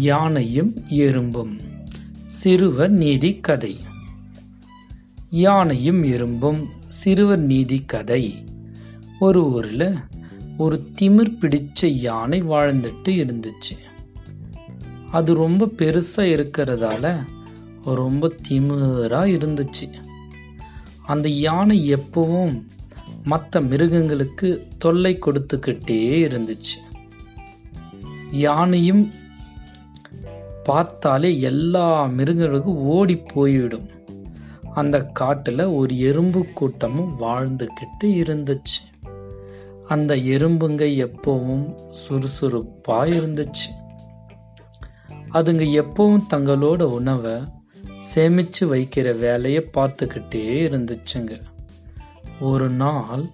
யானையும் எறும்பும். சிறுவர் நீதி கதை. யானையும் எறும்பும் சிறுவர் நீதி கதை. ஒரு ஊரில் ஒரு திமிர் பிடிச்ச யானை வாழ்ந்துட்டு இருந்துச்சு. அது ரொம்ப பெருசாக இருக்கிறதால ரொம்ப திமிராக இருந்துச்சு. அந்த யானை எப்பவும் மற்ற மிருகங்களுக்கு தொல்லை கொடுத்துக்கிட்டே இருந்துச்சு. யானையும் பார்த்தாலே எல்லா மிருகங்களுக்கும் ஓடி போய்விடும். அந்த காட்டில் ஒரு எறும்பு கூட்டமும் வாழ்ந்துக்கிட்டு இருந்துச்சு. அந்த எறும்புங்க எப்பவும் சுறுசுறுப்பாக இருந்துச்சு. அதுங்க எப்பவும் தங்களோட உணவை சேமிச்சு வைக்கிற வேலையை பார்த்துக்கிட்டே இருந்துச்சுங்க. ஒரு நாள்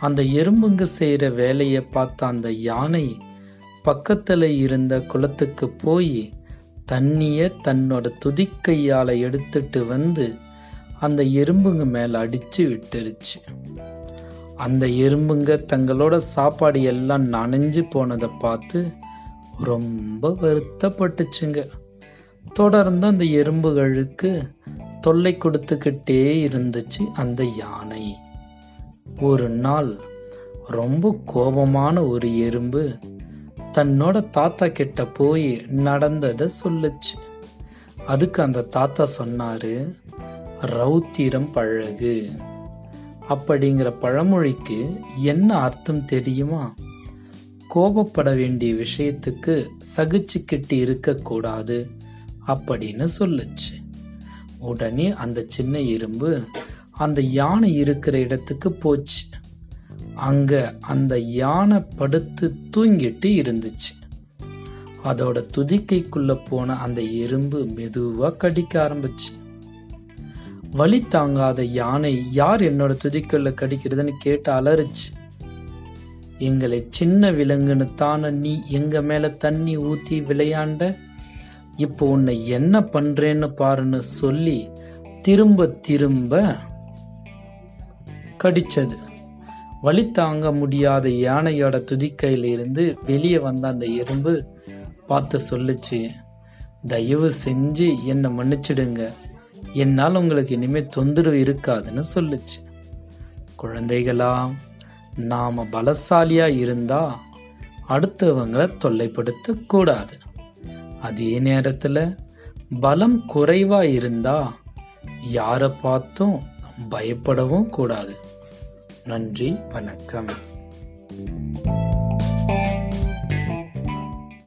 அந்த எறும்புங்க செய்கிற வேலையை பார்த்த அந்த யானை பக்கத்தில் இருந்த குளத்துக்கு போய் தண்ணிய தன்னோட துதிக்கையால் எடுத்துட்டு வந்து அந்த எறும்புங்க மேலே அடித்து விட்டுருச்சு. அந்த எறும்புங்க தங்களோட சாப்பாடு எல்லாம் நனைஞ்சு போனதை பார்த்து ரொம்ப வருத்தப்பட்டுச்சுங்க. தொடர்ந்து அந்த எறும்புகளுக்கு தொல்லை கொடுத்துக்கிட்டே இருந்துச்சு அந்த யானை. ஒரு நாள் ரொம்ப கோபமான ஒரு எறும்பு தன்னோட தாத்தா கிட்ட போய் நடந்ததை சொல்லுச்சு. அதுக்கு அந்த தாத்தா சொன்னாரு ரௌத்திரம் பழகு. அப்படிங்கிற பழமொழிக்கு என்ன அர்த்தம் தெரியுமா? கோபப்பட வேண்டிய விஷயத்துக்கு சகிச்சுக்கிட்டு இருக்கக்கூடாது அப்படின்னு சொல்லுச்சு. உடனே அந்த சின்ன இரும்பு அந்த யானை இருக்கிற இடத்துக்கு போச்சு. அங்க அந்த யானை படுத்து தூங்கிட்டு இருந்துச்சு. அதோட துதிக்கைக்குள்ள போன அந்த எறும்பு மெதுவா கடிக்க ஆரம்பிச்சு. வலி தாங்காத யானை யார் என்னோட துதிக்குள்ள கடிக்கிறதுன்னு கேட்டு அலறுச்சு. எங்களை சின்ன விலங்குன்னு தானே நீ எங்க மேல தண்ணி ஊத்தி விளையாண்ட? இப்போ உன்னை என்ன பண்றேன்னு பாருன்னு சொல்லி திரும்ப திரும்ப கடிச்சது. வழி தாங்க முடியாத யானையோட துதிக்கையிலிருந்து வெளியே வந்த அந்த எறும்பு பார்த்து சொல்லுச்சு தயவு செஞ்சு என்னை மன்னிச்சிடுங்க. என்னால் உங்களுக்கு இனிமேல் தொந்தரவு இருக்காதுன்னு சொல்லுச்சு. குழந்தைகளா நாம் பலசாலியாக இருந்தால் அடுத்தவங்களை தொல்லைப்படுத்த கூடாது. அதே நேரத்தில் பலம் குறைவாக இருந்தால் யாரை பார்த்தும் பயப்படவும் கூடாது. நன்றி. வணக்கம்.